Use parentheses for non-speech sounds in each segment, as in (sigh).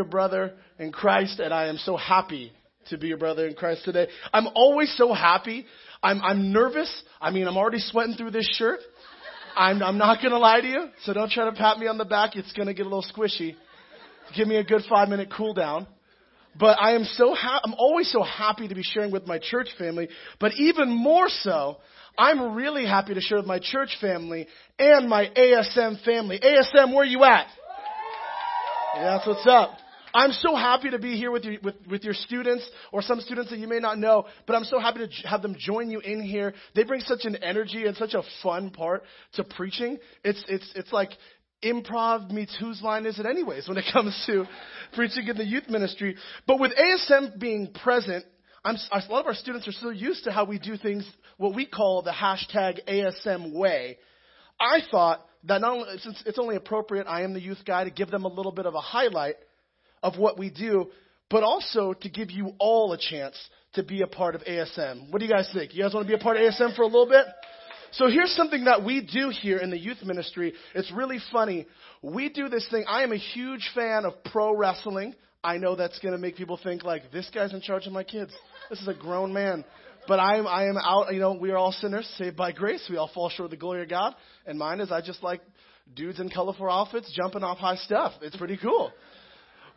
your brother in Christ, and I am so happy to be your brother in Christ today. I'm always so happy. I'm, I'm nervous. I mean, I'm already sweating through this shirt. I'm, I'm not going to lie to you, so don't try to pat me on the back. It's going to get a little squishy. Give me a good five minute cool down. But I am so ha- I'm always so happy to be sharing with my church family. But even more so, I'm really happy to share with my church family and my ASM family. ASM, where you at? That's what's up. I'm so happy to be here with, with, with your students or some students that you may not know, but I'm so happy to have them join you in here. They bring such an energy and such a fun part to preaching. It's, it's, it's like improv meets whose line is it anyways when it (laughs) comes to preaching in the youth ministry. But with ASM being present, I'm, a lot of our students are still used to how we do things, what we call the hashtag ASM way. I thought that not only, since it's only appropriate, I am the youth guy, to give them a little bit of a highlight of what we do, but also to give you all a chance to be a part of ASM. What do you guys think? You guys want to be a part of ASM for a little bit? So here's something that we do here in the youth ministry. It's really funny. We do this thing. I am a huge fan of pro wrestling. I know that's going to make people think like this guy's in charge of my kids. This is a grown man. But I am, I am out, you know, we are all sinners saved by grace. We all fall short of the glory of God. And mine is I just like dudes in colorful outfits jumping off high stuff. It's pretty cool.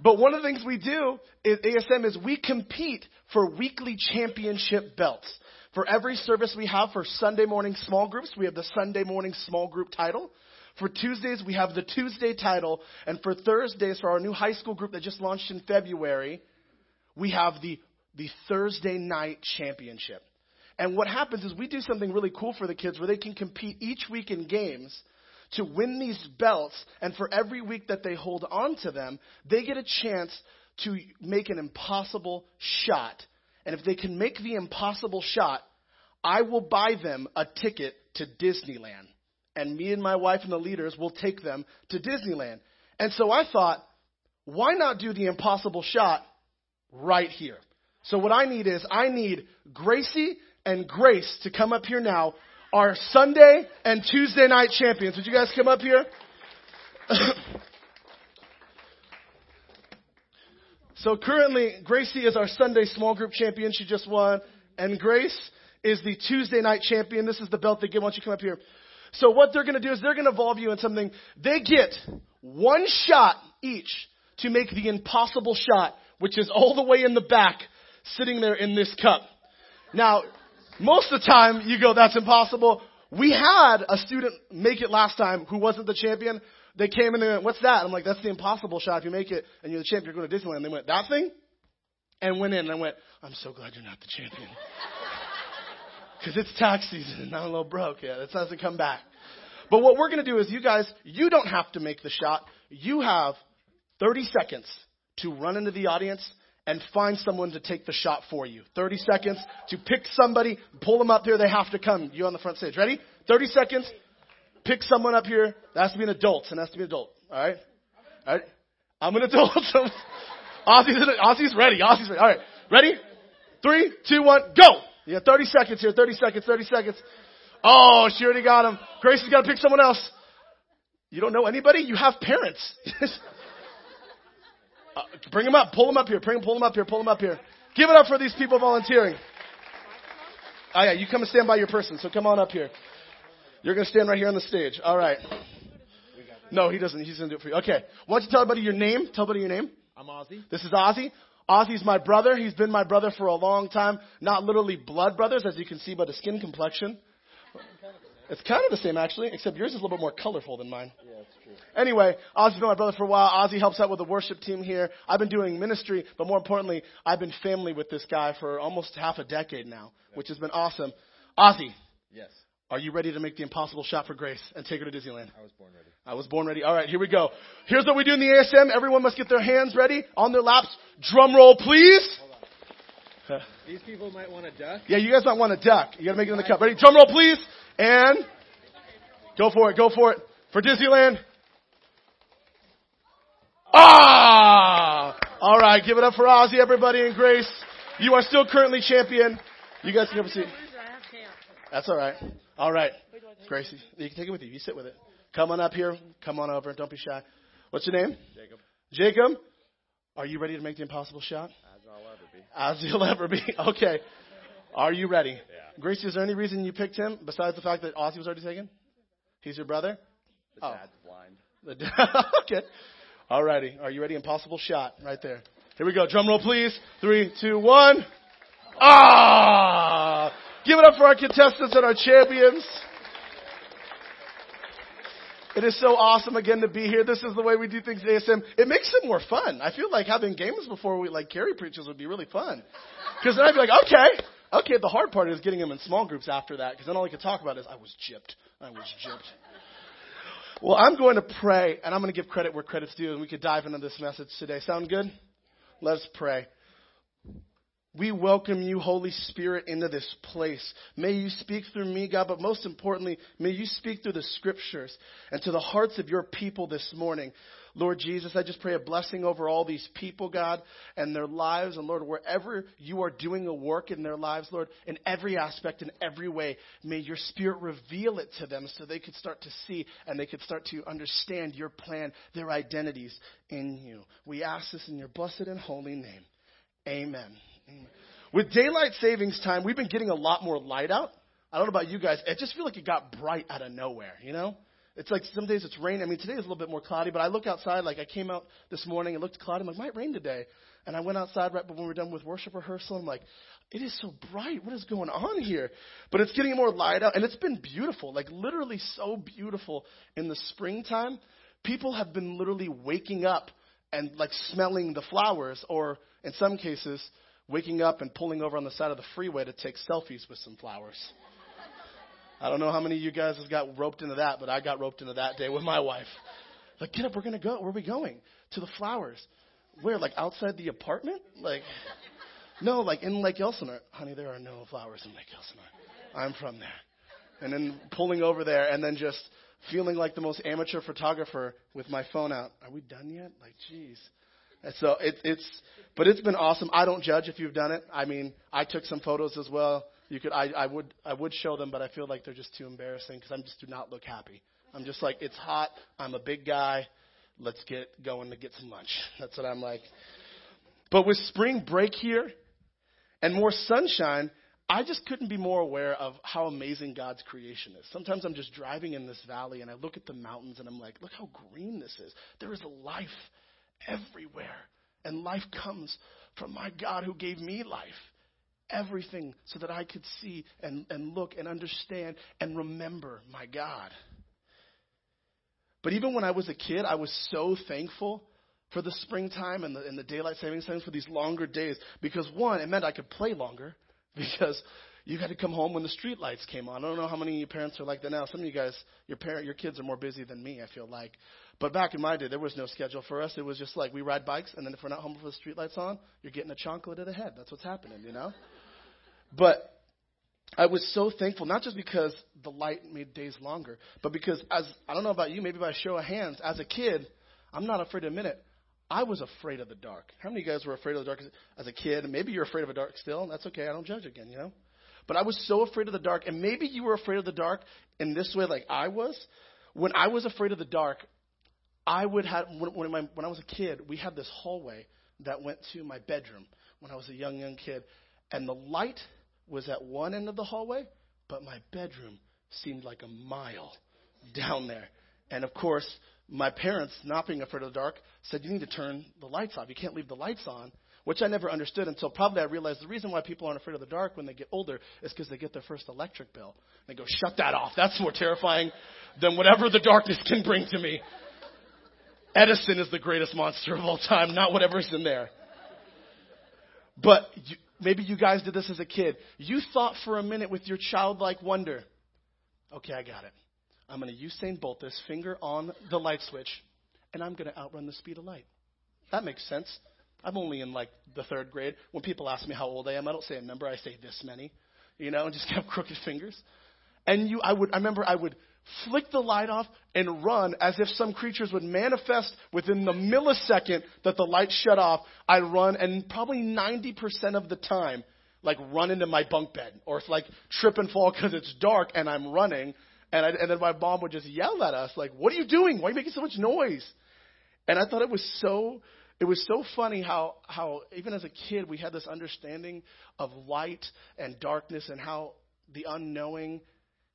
But one of the things we do at ASM is we compete for weekly championship belts. For every service we have for Sunday morning small groups, we have the Sunday morning small group title. For Tuesdays, we have the Tuesday title. And for Thursdays, for our new high school group that just launched in February, we have the, the Thursday night championship. And what happens is we do something really cool for the kids where they can compete each week in games to win these belts. And for every week that they hold on to them, they get a chance to make an impossible shot and if they can make the impossible shot, I will buy them a ticket to Disneyland. And me and my wife and the leaders will take them to Disneyland. And so I thought, why not do the impossible shot right here? So what I need is I need Gracie and Grace to come up here now, our Sunday and Tuesday night champions. Would you guys come up here? (laughs) So currently, Gracie is our Sunday small group champion. She just won. And Grace is the Tuesday night champion. This is the belt they give. Why don't you come up here? So what they're going to do is they're going to involve you in something. They get one shot each to make the impossible shot, which is all the way in the back, sitting there in this cup. Now, most of the time you go, that's impossible. We had a student make it last time who wasn't the champion. They came in and they went, what's that? I'm like, that's the impossible shot. If you make it and you're the champion, you're going to Disneyland. And They went, that thing? And went in and I went, I'm so glad you're not the champion. (laughs) Because it's tax season and I'm a little broke. Yeah, that doesn't come back. But what we're going to do is you guys, you don't have to make the shot. You have 30 seconds to run into the audience and find someone to take the shot for you. 30 seconds to pick somebody, pull them up here. They have to come. You on the front stage. Ready? 30 seconds pick someone up here that has to be an adult, and has to be an adult. All right? All right? I'm an adult. (laughs) So Ozzy's, Ozzy's ready. Ozzy's ready. All right. Ready? Three, two, one, go! Got 30 seconds here. 30 seconds, 30 seconds. Oh, she already got him. Gracie's got to pick someone else. You don't know anybody? You have parents. (laughs) bring them up. Pull them up here. Bring, pull them up here. Pull them up here. Give it up for these people volunteering. Oh yeah, you come and stand by your person. So come on up here. You're going to stand right here on the stage. All right. No, he doesn't. He's going to do it for you. Okay. Why don't you tell everybody your name? Tell everybody your name. I'm Ozzy. This is Ozzy. Ozzy's my brother. He's been my brother for a long time. Not literally blood brothers, as you can see by the skin complexion. It's kind of the same, actually, except yours is a little bit more colorful than mine. Yeah, that's true. Anyway, Ozzy's been my brother for a while. Ozzy helps out with the worship team here. I've been doing ministry, but more importantly, I've been family with this guy for almost half a decade now, which has been awesome. Ozzy. Yes. Are you ready to make the impossible shot for Grace and take her to Disneyland? I was born ready. I was born ready. All right, here we go. Here's what we do in the ASM. Everyone must get their hands ready on their laps. Drum roll, please. (laughs) These people might want to duck. Yeah, you guys might want to duck. You got to make it in the cup. Ready? Drum roll, please. And go for it. Go for it. For Disneyland. Ah! All right, give it up for Ozzy, everybody, and Grace. You are still currently champion. You guys can have a seat. That's all right. All right. Gracie, you can take it with you. You sit with it. Come on up here. Come on over. Don't be shy. What's your name? Jacob. Jacob. Are you ready to make the impossible shot? As I'll ever be. As you'll ever be. (laughs) Okay. Are you ready? Yeah. Gracie, is there any reason you picked him besides the fact that Ozzy was already taken? He's your brother? The Oh. dad's blind. The- (laughs) okay. All righty. Are you ready? Impossible shot right there. Here we go. Drum roll, please. Three, two, one. Ah! Give it up for our contestants and our champions. It is so awesome again to be here. This is the way we do things at ASM. It makes it more fun. I feel like having games before we like carry preachers would be really fun. Because then I'd be like, okay, okay. The hard part is getting them in small groups after that. Because then all I could talk about is I was gypped. I was gypped. Well, I'm going to pray, and I'm going to give credit where credit's due, and we could dive into this message today. Sound good? Let's pray. We welcome you, Holy Spirit, into this place. May you speak through me, God, but most importantly, may you speak through the scriptures and to the hearts of your people this morning. Lord Jesus, I just pray a blessing over all these people, God, and their lives. And Lord, wherever you are doing a work in their lives, Lord, in every aspect, in every way, may your Spirit reveal it to them so they could start to see and they could start to understand your plan, their identities in you. We ask this in your blessed and holy name. Amen. With daylight savings time, we've been getting a lot more light out. I don't know about you guys. I just feel like it got bright out of nowhere, you know? It's like some days it's raining. I mean, today is a little bit more cloudy, but I look outside, like I came out this morning and looked cloudy. I'm like, might rain today. And I went outside right when we were done with worship rehearsal. I'm like, it is so bright. What is going on here? But it's getting more light out, and it's been beautiful, like literally so beautiful in the springtime. People have been literally waking up and like smelling the flowers, or in some cases, waking up and pulling over on the side of the freeway to take selfies with some flowers. I don't know how many of you guys have got roped into that, but I got roped into that day with my wife. Like, get up, we're gonna go. Where are we going? To the flowers. Where? Like outside the apartment? Like, no, like in Lake Elsinore. Honey, there are no flowers in Lake Elsinore. I'm from there. And then pulling over there, and then just feeling like the most amateur photographer with my phone out. Are we done yet? Like, jeez. So it, it's, but it's been awesome. I don't judge if you've done it. I mean, I took some photos as well. You could, I, I would, I would show them, but I feel like they're just too embarrassing because I just do not look happy. I'm just like, it's hot. I'm a big guy. Let's get going to get some lunch. (laughs) That's what I'm like. But with spring break here and more sunshine, I just couldn't be more aware of how amazing God's creation is. Sometimes I'm just driving in this valley and I look at the mountains and I'm like, look how green this is. There is life everywhere. And life comes from my God who gave me life. Everything so that I could see and, and look and understand and remember my God. But even when I was a kid, I was so thankful for the springtime and the, and the daylight savings times for these longer days because one, it meant I could play longer (laughs) because you had to come home when the street lights came on. I don't know how many of you parents are like that now. Some of you guys, your parent, your kids are more busy than me. I feel like, but back in my day, there was no schedule for us. It was just like we ride bikes, and then if we're not home before the street lights on, you're getting a chocolate to the head. That's what's happening, you know. But I was so thankful, not just because the light made days longer, but because as I don't know about you, maybe by show of hands, as a kid, I'm not afraid to admit it. I was afraid of the dark. How many of you guys were afraid of the dark as a kid? Maybe you're afraid of the dark still. That's okay. I don't judge again, you know. But I was so afraid of the dark, and maybe you were afraid of the dark in this way, like I was. When I was afraid of the dark, I would have when my, when I was a kid, we had this hallway that went to my bedroom when I was a young young kid, and the light was at one end of the hallway, but my bedroom seemed like a mile down there. And of course, my parents, not being afraid of the dark, said, You need to turn the lights off. You can't leave the lights on, which I never understood until probably I realized the reason why people aren't afraid of the dark when they get older is because they get their first electric bill. They go, Shut that off. That's more terrifying than whatever the darkness can bring to me. Edison is the greatest monster of all time, not whatever's in there. But you, maybe you guys did this as a kid. You thought for a minute with your childlike wonder, okay, I got it. I'm going to Usain Bolt this finger on the light switch, and I'm going to outrun the speed of light. That makes sense. I'm only in like the third grade. When people ask me how old I am, I don't say a number. I say this many, you know, and just (laughs) have crooked fingers. And you, I would, I remember I would flick the light off and run as if some creatures would manifest within the millisecond that the light shut off. I'd run, and probably 90% of the time, like run into my bunk bed or like trip and fall because it's dark and I'm running. And, I, and then my mom would just yell at us, like, What are you doing? Why are you making so much noise? And I thought it was so it was so funny how, how even as a kid we had this understanding of light and darkness and how the unknowing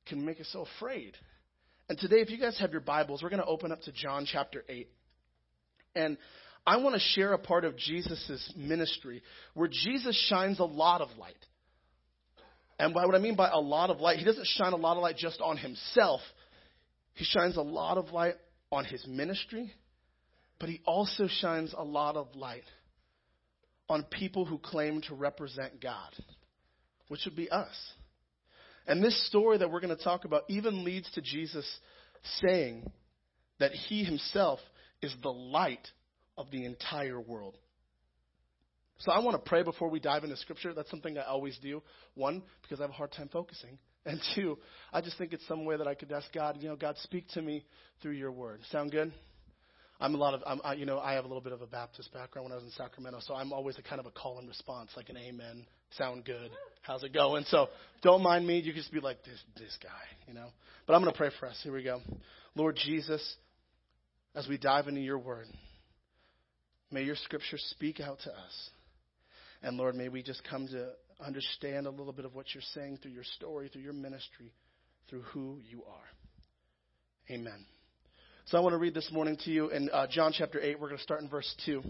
can make us so afraid. And today, if you guys have your Bibles, we're going to open up to John chapter 8. And I want to share a part of Jesus' ministry where Jesus shines a lot of light. And by what I mean by a lot of light, he doesn't shine a lot of light just on himself. He shines a lot of light on his ministry, but he also shines a lot of light on people who claim to represent God, which would be us. And this story that we're going to talk about even leads to Jesus saying that he himself is the light of the entire world. So I want to pray before we dive into scripture. That's something I always do. One, because I have a hard time focusing. (laughs) And two, I just think it's some way that I could ask God, you know, God, speak to me through your word. Sound good? I'm a lot of, I'm, I, you know, I have a little bit of a Baptist background when I was in Sacramento, so I'm always a kind of a call and response, like an amen, sound good, how's it going? So don't mind me. You can just be like this, this guy, you know. But I'm going to pray for us. Here we go. Lord Jesus, as we dive into your word, may your scripture speak out to us. And Lord, may we just come to understand a little bit of what you're saying through your story, through your ministry, through who you are. Amen. So I want to read this morning to you in uh, John chapter 8. We're going to start in verse 2.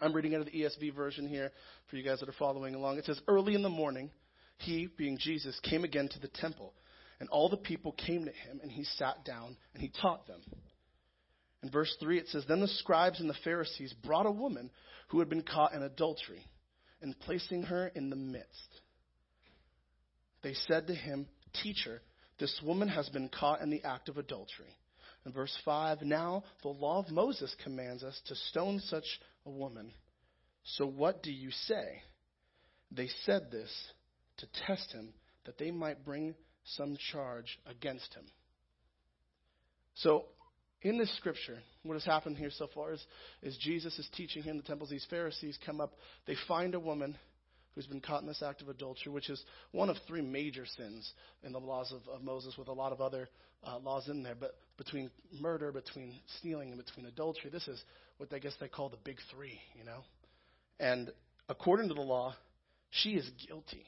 I'm reading out of the ESV version here for you guys that are following along. It says, Early in the morning, he, being Jesus, came again to the temple, and all the people came to him, and he sat down and he taught them. In verse 3, it says, Then the scribes and the Pharisees brought a woman who had been caught in adultery, and placing her in the midst, they said to him, Teacher, this woman has been caught in the act of adultery. In verse 5, now the law of Moses commands us to stone such a woman. So what do you say? They said this to test him, that they might bring some charge against him. So, in this scripture, what has happened here so far is, is Jesus is teaching him the temples. These Pharisees come up, they find a woman who's been caught in this act of adultery, which is one of three major sins in the laws of, of Moses, with a lot of other uh, laws in there. But between murder, between stealing, and between adultery, this is what I guess they call the big three, you know? And according to the law, she is guilty.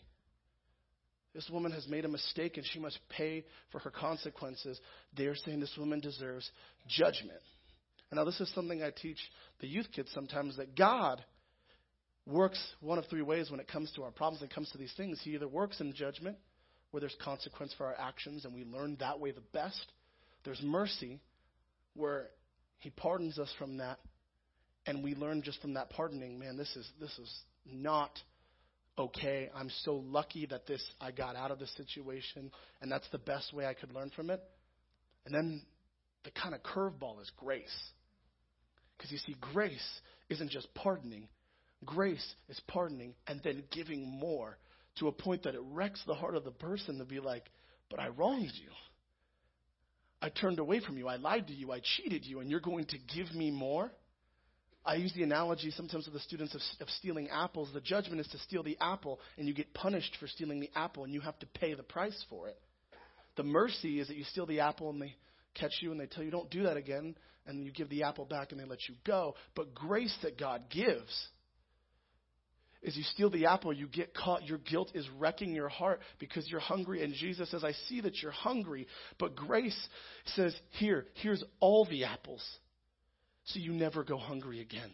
This woman has made a mistake and she must pay for her consequences. They're saying this woman deserves judgment. And now, this is something I teach the youth kids sometimes that God works one of three ways when it comes to our problems, when it comes to these things. He either works in judgment, where there's consequence for our actions, and we learn that way the best. There's mercy, where He pardons us from that, and we learn just from that pardoning, man, this is this is not okay. I'm so lucky that this I got out of this situation, and that's the best way I could learn from it. And then the kind of curveball is grace. Because you see, grace isn't just pardoning, grace is pardoning and then giving more to a point that it wrecks the heart of the person to be like, but I wronged you. I turned away from you. I lied to you. I cheated you, and you're going to give me more? I use the analogy sometimes with the students of, of, stealing apples. The judgment is to steal the apple, and you get punished for stealing the apple, and you have to pay the price for it. The mercy is that you steal the apple, and they catch you, and they tell you, don't do that again, and you give the apple back, and they let you go. But grace that God gives is you steal the apple, you get caught, your guilt is wrecking your heart because you're hungry. And Jesus says, I see that you're hungry. But grace says, Here, here's all the apples so you never go hungry again.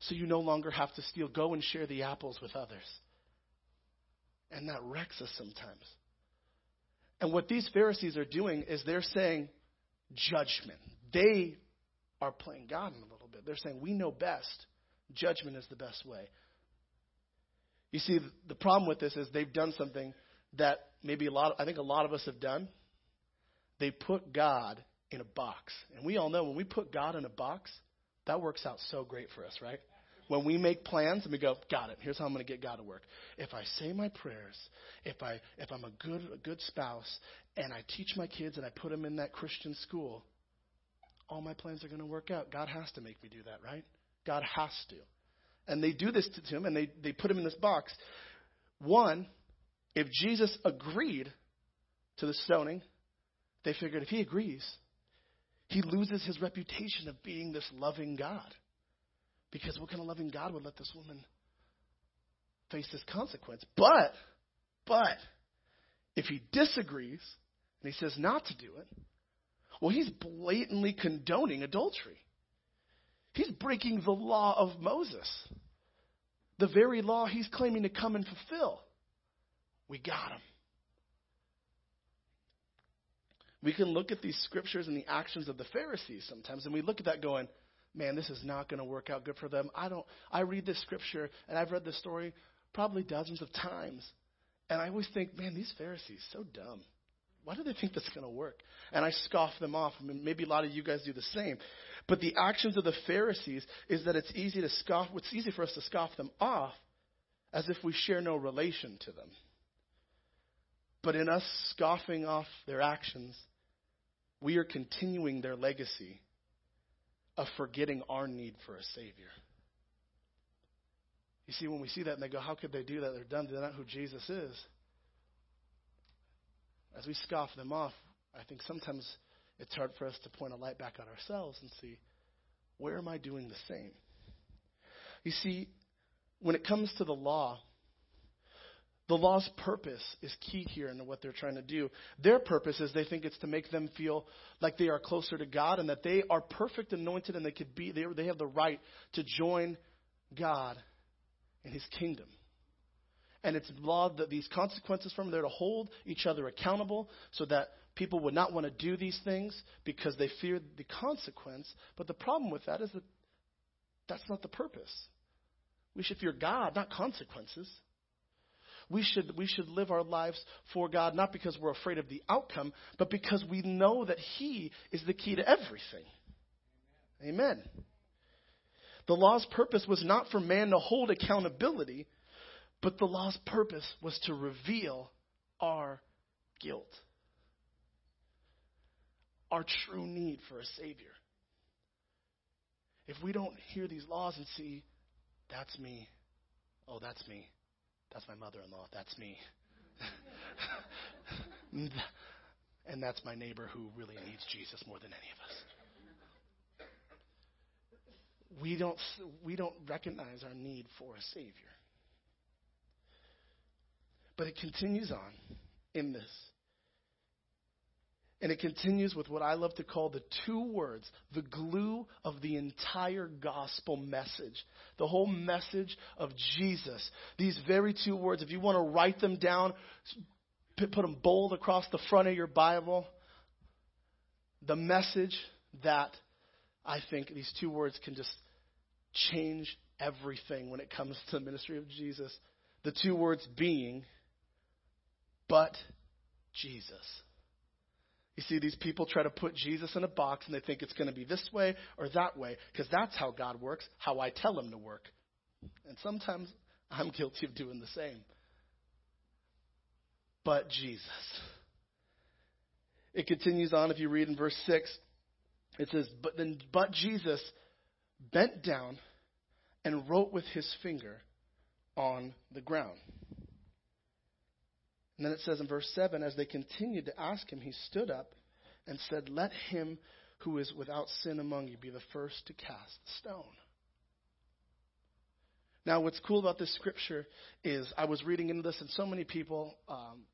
So you no longer have to steal. Go and share the apples with others. And that wrecks us sometimes. And what these Pharisees are doing is they're saying judgment. They are playing God in a little bit. They're saying, We know best. Judgment is the best way. You see, the problem with this is they've done something that maybe a lot, of, I think a lot of us have done. They put God in a box. And we all know when we put God in a box, that works out so great for us, right? When we make plans and we go, got it. Here's how I'm going to get God to work. If I say my prayers, if I if I'm a good a good spouse, and I teach my kids and I put them in that Christian school, all my plans are going to work out. God has to make me do that, right? God has to. And they do this to him and they, they put him in this box. One, if Jesus agreed to the stoning, they figured if he agrees, he loses his reputation of being this loving God. Because what kind of loving God would let this woman face this consequence? But, but, if he disagrees and he says not to do it, well, he's blatantly condoning adultery. He's breaking the law of Moses, the very law he's claiming to come and fulfill. We got him. We can look at these scriptures and the actions of the Pharisees sometimes, and we look at that going, man, this is not going to work out good for them. I don't. I read this scripture, and I've read this story probably dozens of times, and I always think, man, these Pharisees so dumb. Why do they think that's going to work? And I scoff them off. Maybe a lot of you guys do the same. But the actions of the Pharisees is that it's easy to scoff. It's easy for us to scoff them off as if we share no relation to them. But in us scoffing off their actions, we are continuing their legacy of forgetting our need for a Savior. You see, when we see that and they go, How could they do that? They're dumb. They're not who Jesus is. As we scoff them off, I think sometimes it's hard for us to point a light back on ourselves and see, where am I doing the same? You see, when it comes to the law, the law's purpose is key here in what they're trying to do. Their purpose is they think it's to make them feel like they are closer to God and that they are perfect, anointed, and they could be they, they have the right to join God in His kingdom. And it's law that these consequences from there to hold each other accountable so that people would not want to do these things because they fear the consequence. But the problem with that is that that's not the purpose. We should fear God, not consequences. We should, we should live our lives for God, not because we're afraid of the outcome, but because we know that He is the key to everything. Amen. The law's purpose was not for man to hold accountability, but the law's purpose was to reveal our guilt, our true need for a Savior. If we don't hear these laws and see, that's me, oh, that's me, that's my mother in law. That's me. (laughs) and that's my neighbor who really needs Jesus more than any of us. We don't, we don't recognize our need for a Savior. But it continues on in this. And it continues with what I love to call the two words, the glue of the entire gospel message. The whole message of Jesus. These very two words, if you want to write them down, put them bold across the front of your Bible. The message that I think these two words can just change everything when it comes to the ministry of Jesus. The two words being, but Jesus. You see, these people try to put Jesus in a box and they think it's going to be this way or that way because that's how God works, how I tell him to work. And sometimes I'm guilty of doing the same. But Jesus. It continues on if you read in verse 6. It says, But then but Jesus bent down and wrote with his finger on the ground. And then it says in verse 7 as they continued to ask him, he stood up and said, Let him who is without sin among you be the first to cast the stone. Now, what's cool about this scripture is I was reading into this, and so many people um,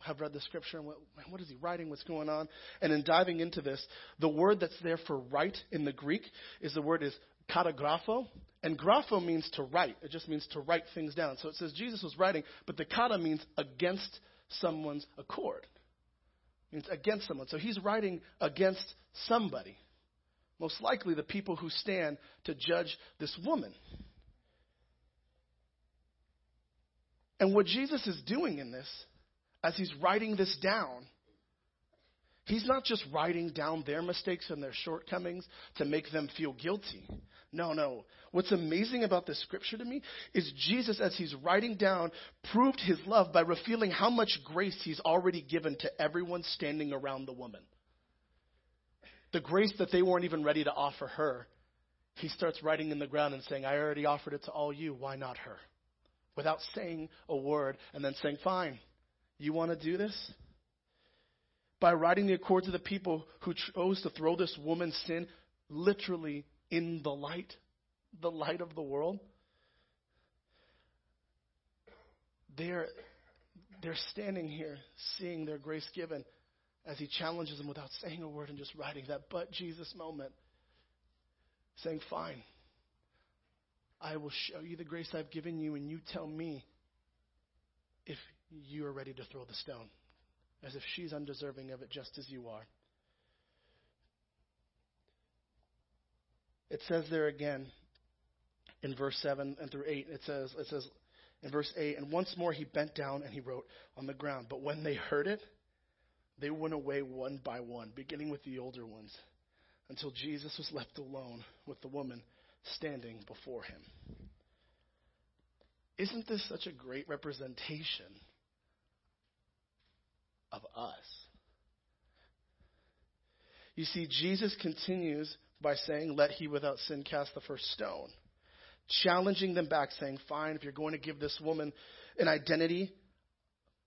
have read the scripture and what, what is he writing? What's going on? And in diving into this, the word that's there for right in the Greek is the word is katagrapho. And grapho means to write. It just means to write things down. So it says Jesus was writing, but the kata means against someone's accord. It means against someone. So he's writing against somebody. Most likely the people who stand to judge this woman. And what Jesus is doing in this, as he's writing this down, he's not just writing down their mistakes and their shortcomings to make them feel guilty. No, no. What's amazing about this scripture to me is Jesus, as he's writing down, proved his love by revealing how much grace he's already given to everyone standing around the woman. The grace that they weren't even ready to offer her, he starts writing in the ground and saying, I already offered it to all you. Why not her? Without saying a word and then saying, Fine, you want to do this? By writing the accords of the people who chose to throw this woman's sin literally in the light the light of the world, they're, they're standing here seeing their grace given as he challenges them without saying a word and just writing that but Jesus moment, saying, Fine, I will show you the grace I've given you, and you tell me if you are ready to throw the stone, as if she's undeserving of it just as you are. It says there again in verse 7 and through 8, it says, it says in verse 8, and once more he bent down and he wrote on the ground. But when they heard it, they went away one by one, beginning with the older ones, until Jesus was left alone with the woman standing before him. Isn't this such a great representation of us? You see, Jesus continues by saying, Let he without sin cast the first stone, challenging them back, saying, Fine, if you're going to give this woman an identity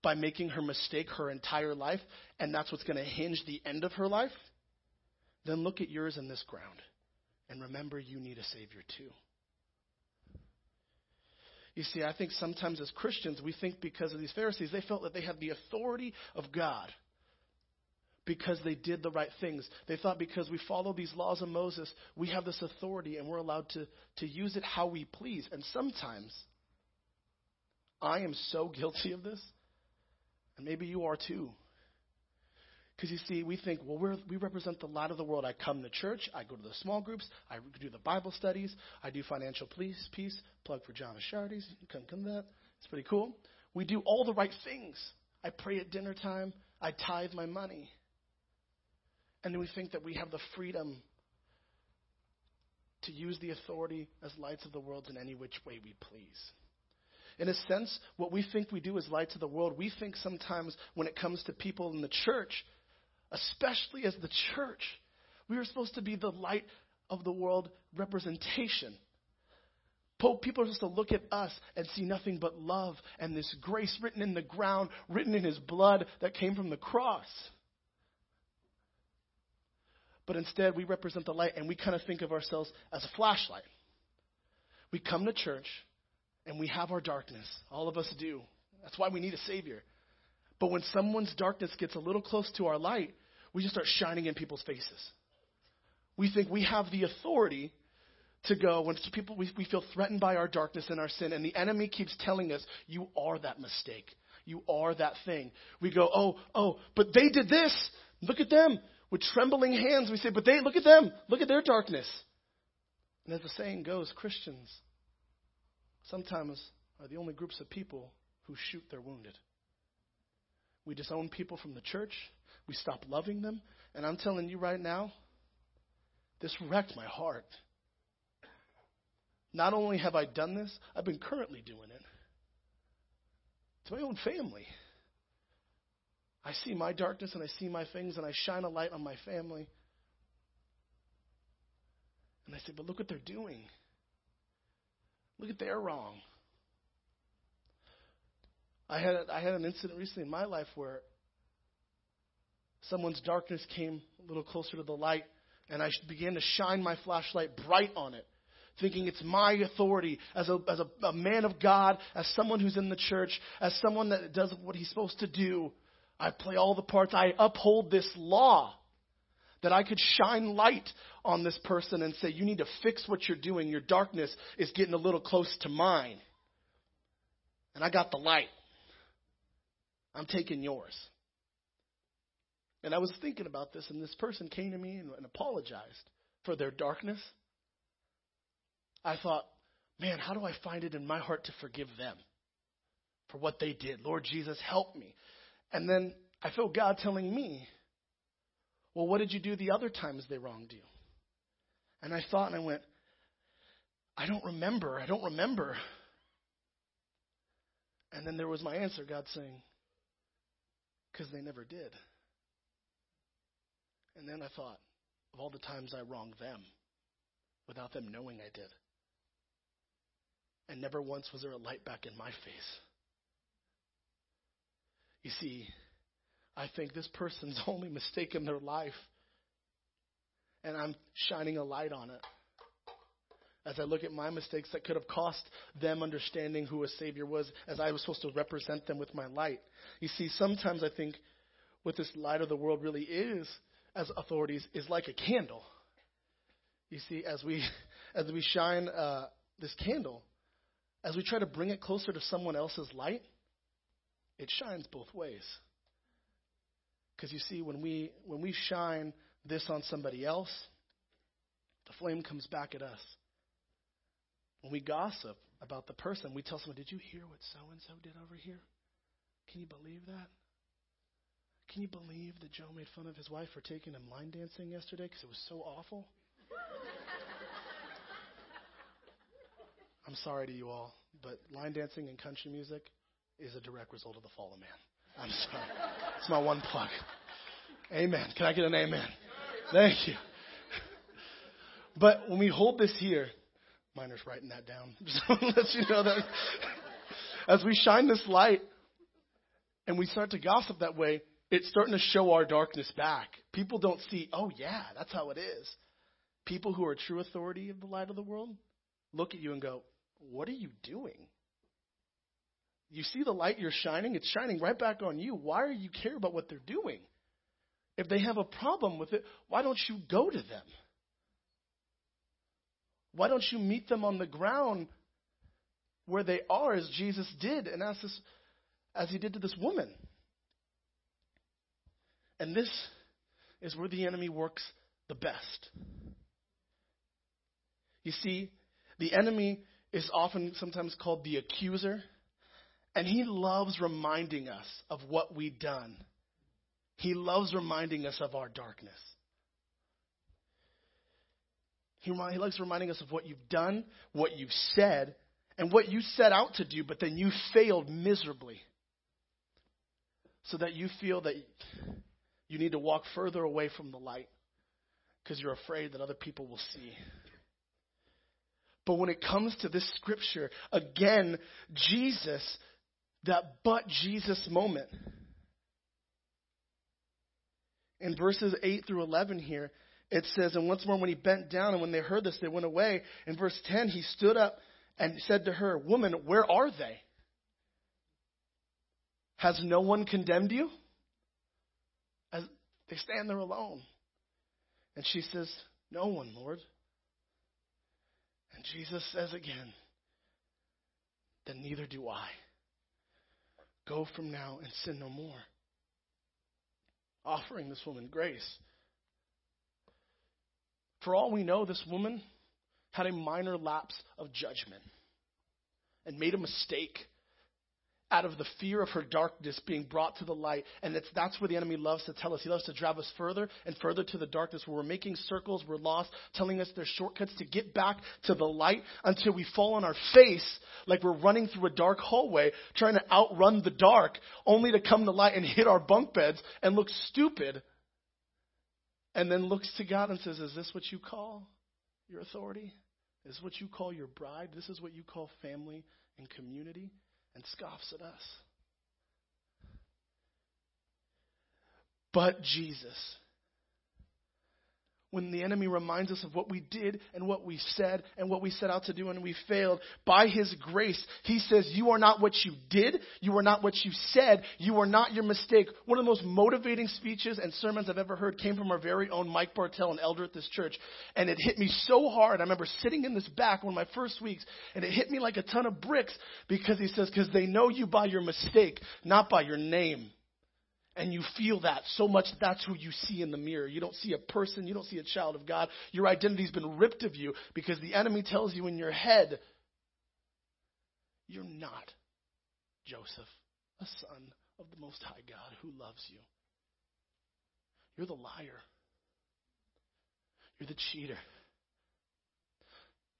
by making her mistake her entire life, and that's what's going to hinge the end of her life, then look at yours in this ground. And remember, you need a Savior too. You see, I think sometimes as Christians, we think because of these Pharisees, they felt that they had the authority of God because they did the right things. They thought because we follow these laws of Moses, we have this authority and we're allowed to, to use it how we please. And sometimes, I am so (laughs) guilty of this, and maybe you are too. Because you see, we think, well, we're, we represent the light of the world. I come to church, I go to the small groups, I do the Bible studies, I do financial peace, peace plug for John Ashardes, come come that. It's pretty cool. We do all the right things. I pray at dinner time, I tithe my money. And then we think that we have the freedom to use the authority as lights of the world in any which way we please. In a sense, what we think we do as lights of the world, we think sometimes when it comes to people in the church, especially as the church. We are supposed to be the light of the world representation. People are supposed to look at us and see nothing but love and this grace written in the ground, written in his blood that came from the cross. But instead, we represent the light and we kind of think of ourselves as a flashlight. We come to church and we have our darkness. All of us do. That's why we need a Savior. But when someone's darkness gets a little close to our light, we just start shining in people's faces. We think we have the authority to go when people we, we feel threatened by our darkness and our sin, and the enemy keeps telling us, "You are that mistake. You are that thing." We go, "Oh, oh, but they did this. Look at them." With trembling hands, we say, "But they look at them. Look at their darkness." And as the saying goes, Christians sometimes are the only groups of people who shoot their wounded. We disown people from the church. We stop loving them. And I'm telling you right now, this wrecked my heart. Not only have I done this, I've been currently doing it to my own family. I see my darkness and I see my things and I shine a light on my family. And I say, but look what they're doing. Look at their wrong. I had I had an incident recently in my life where someone's darkness came a little closer to the light, and I began to shine my flashlight bright on it, thinking it's my authority as a as a, a man of God, as someone who's in the church, as someone that does what he's supposed to do. I play all the parts. I uphold this law that I could shine light on this person and say, You need to fix what you're doing. Your darkness is getting a little close to mine. And I got the light. I'm taking yours. And I was thinking about this, and this person came to me and, and apologized for their darkness. I thought, man, how do I find it in my heart to forgive them for what they did? Lord Jesus, help me. And then I felt God telling me, well, what did you do the other times they wronged you? And I thought and I went, I don't remember. I don't remember. And then there was my answer God saying, because they never did. And then I thought of all the times I wronged them without them knowing I did. And never once was there a light back in my face. You see, I think this person's (laughs) only mistake in their life. And I'm shining a light on it. As I look at my mistakes that could have cost them understanding who a Savior was, as I was supposed to represent them with my light. You see, sometimes I think what this light of the world really is, as authorities, is like a candle. You see, as we (laughs) as we shine uh, this candle, as we try to bring it closer to someone else's light, it shines both ways. Because you see, when we when we shine this on somebody else, the flame comes back at us. When we gossip about the person, we tell someone, Did you hear what so and so did over here? Can you believe that? Can you believe that Joe made fun of his wife for taking him line dancing yesterday because it was so awful? I'm sorry to you all, but line dancing and country music is a direct result of the fall of man. I'm sorry. It's my one plug. Amen. Can I get an amen? Thank you. But when we hold this here, Miner's writing that down. (laughs) So let you know that as we shine this light and we start to gossip that way, it's starting to show our darkness back. People don't see, oh yeah, that's how it is. People who are true authority of the light of the world look at you and go, what are you doing? You see the light you're shining, it's shining right back on you. Why are you care about what they're doing? If they have a problem with it, why don't you go to them? Why don't you meet them on the ground where they are, as Jesus did, and as, this, as he did to this woman? And this is where the enemy works the best. You see, the enemy is often sometimes called the accuser, and he loves reminding us of what we've done. He loves reminding us of our darkness. He, he likes reminding us of what you've done, what you've said, and what you set out to do, but then you failed miserably. So that you feel that you need to walk further away from the light because you're afraid that other people will see. But when it comes to this scripture, again, Jesus, that but Jesus moment. In verses 8 through 11 here, it says, And once more, when he bent down and when they heard this, they went away. In verse 10, he stood up and said to her, Woman, where are they? Has no one condemned you? As they stand there alone. And she says, No one, Lord. And Jesus says again, Then neither do I. Go from now and sin no more. Offering this woman grace. For all we know, this woman had a minor lapse of judgment and made a mistake out of the fear of her darkness being brought to the light. And it's, that's where the enemy loves to tell us. He loves to drive us further and further to the darkness where we're making circles, we're lost, telling us there's shortcuts to get back to the light until we fall on our face like we're running through a dark hallway trying to outrun the dark only to come to light and hit our bunk beds and look stupid. And then looks to God and says, Is this what you call your authority? Is what you call your bride? This is what you call family and community? and scoffs at us. But Jesus, when the enemy reminds us of what we did and what we said and what we set out to do and we failed, by his grace, he says, You are not what you did. You are not what you said. You are not your mistake. One of the most motivating speeches and sermons I've ever heard came from our very own Mike Bartell, an elder at this church. And it hit me so hard. I remember sitting in this back one of my first weeks, and it hit me like a ton of bricks because he says, Because they know you by your mistake, not by your name. And you feel that so much that that's who you see in the mirror. You don't see a person, you don't see a child of God. Your identity's been ripped of you because the enemy tells you in your head, you're not Joseph, a son of the Most High God who loves you. You're the liar. You're the cheater.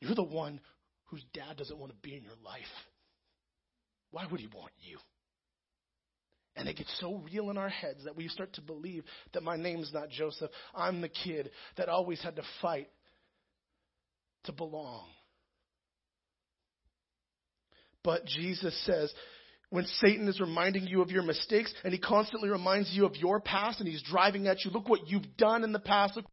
You're the one whose dad doesn't want to be in your life. Why would he want you? And it gets so real in our heads that we start to believe that my name is not Joseph. I'm the kid that always had to fight to belong. But Jesus says, when Satan is reminding you of your mistakes and he constantly reminds you of your past and he's driving at you, look what you've done in the past, look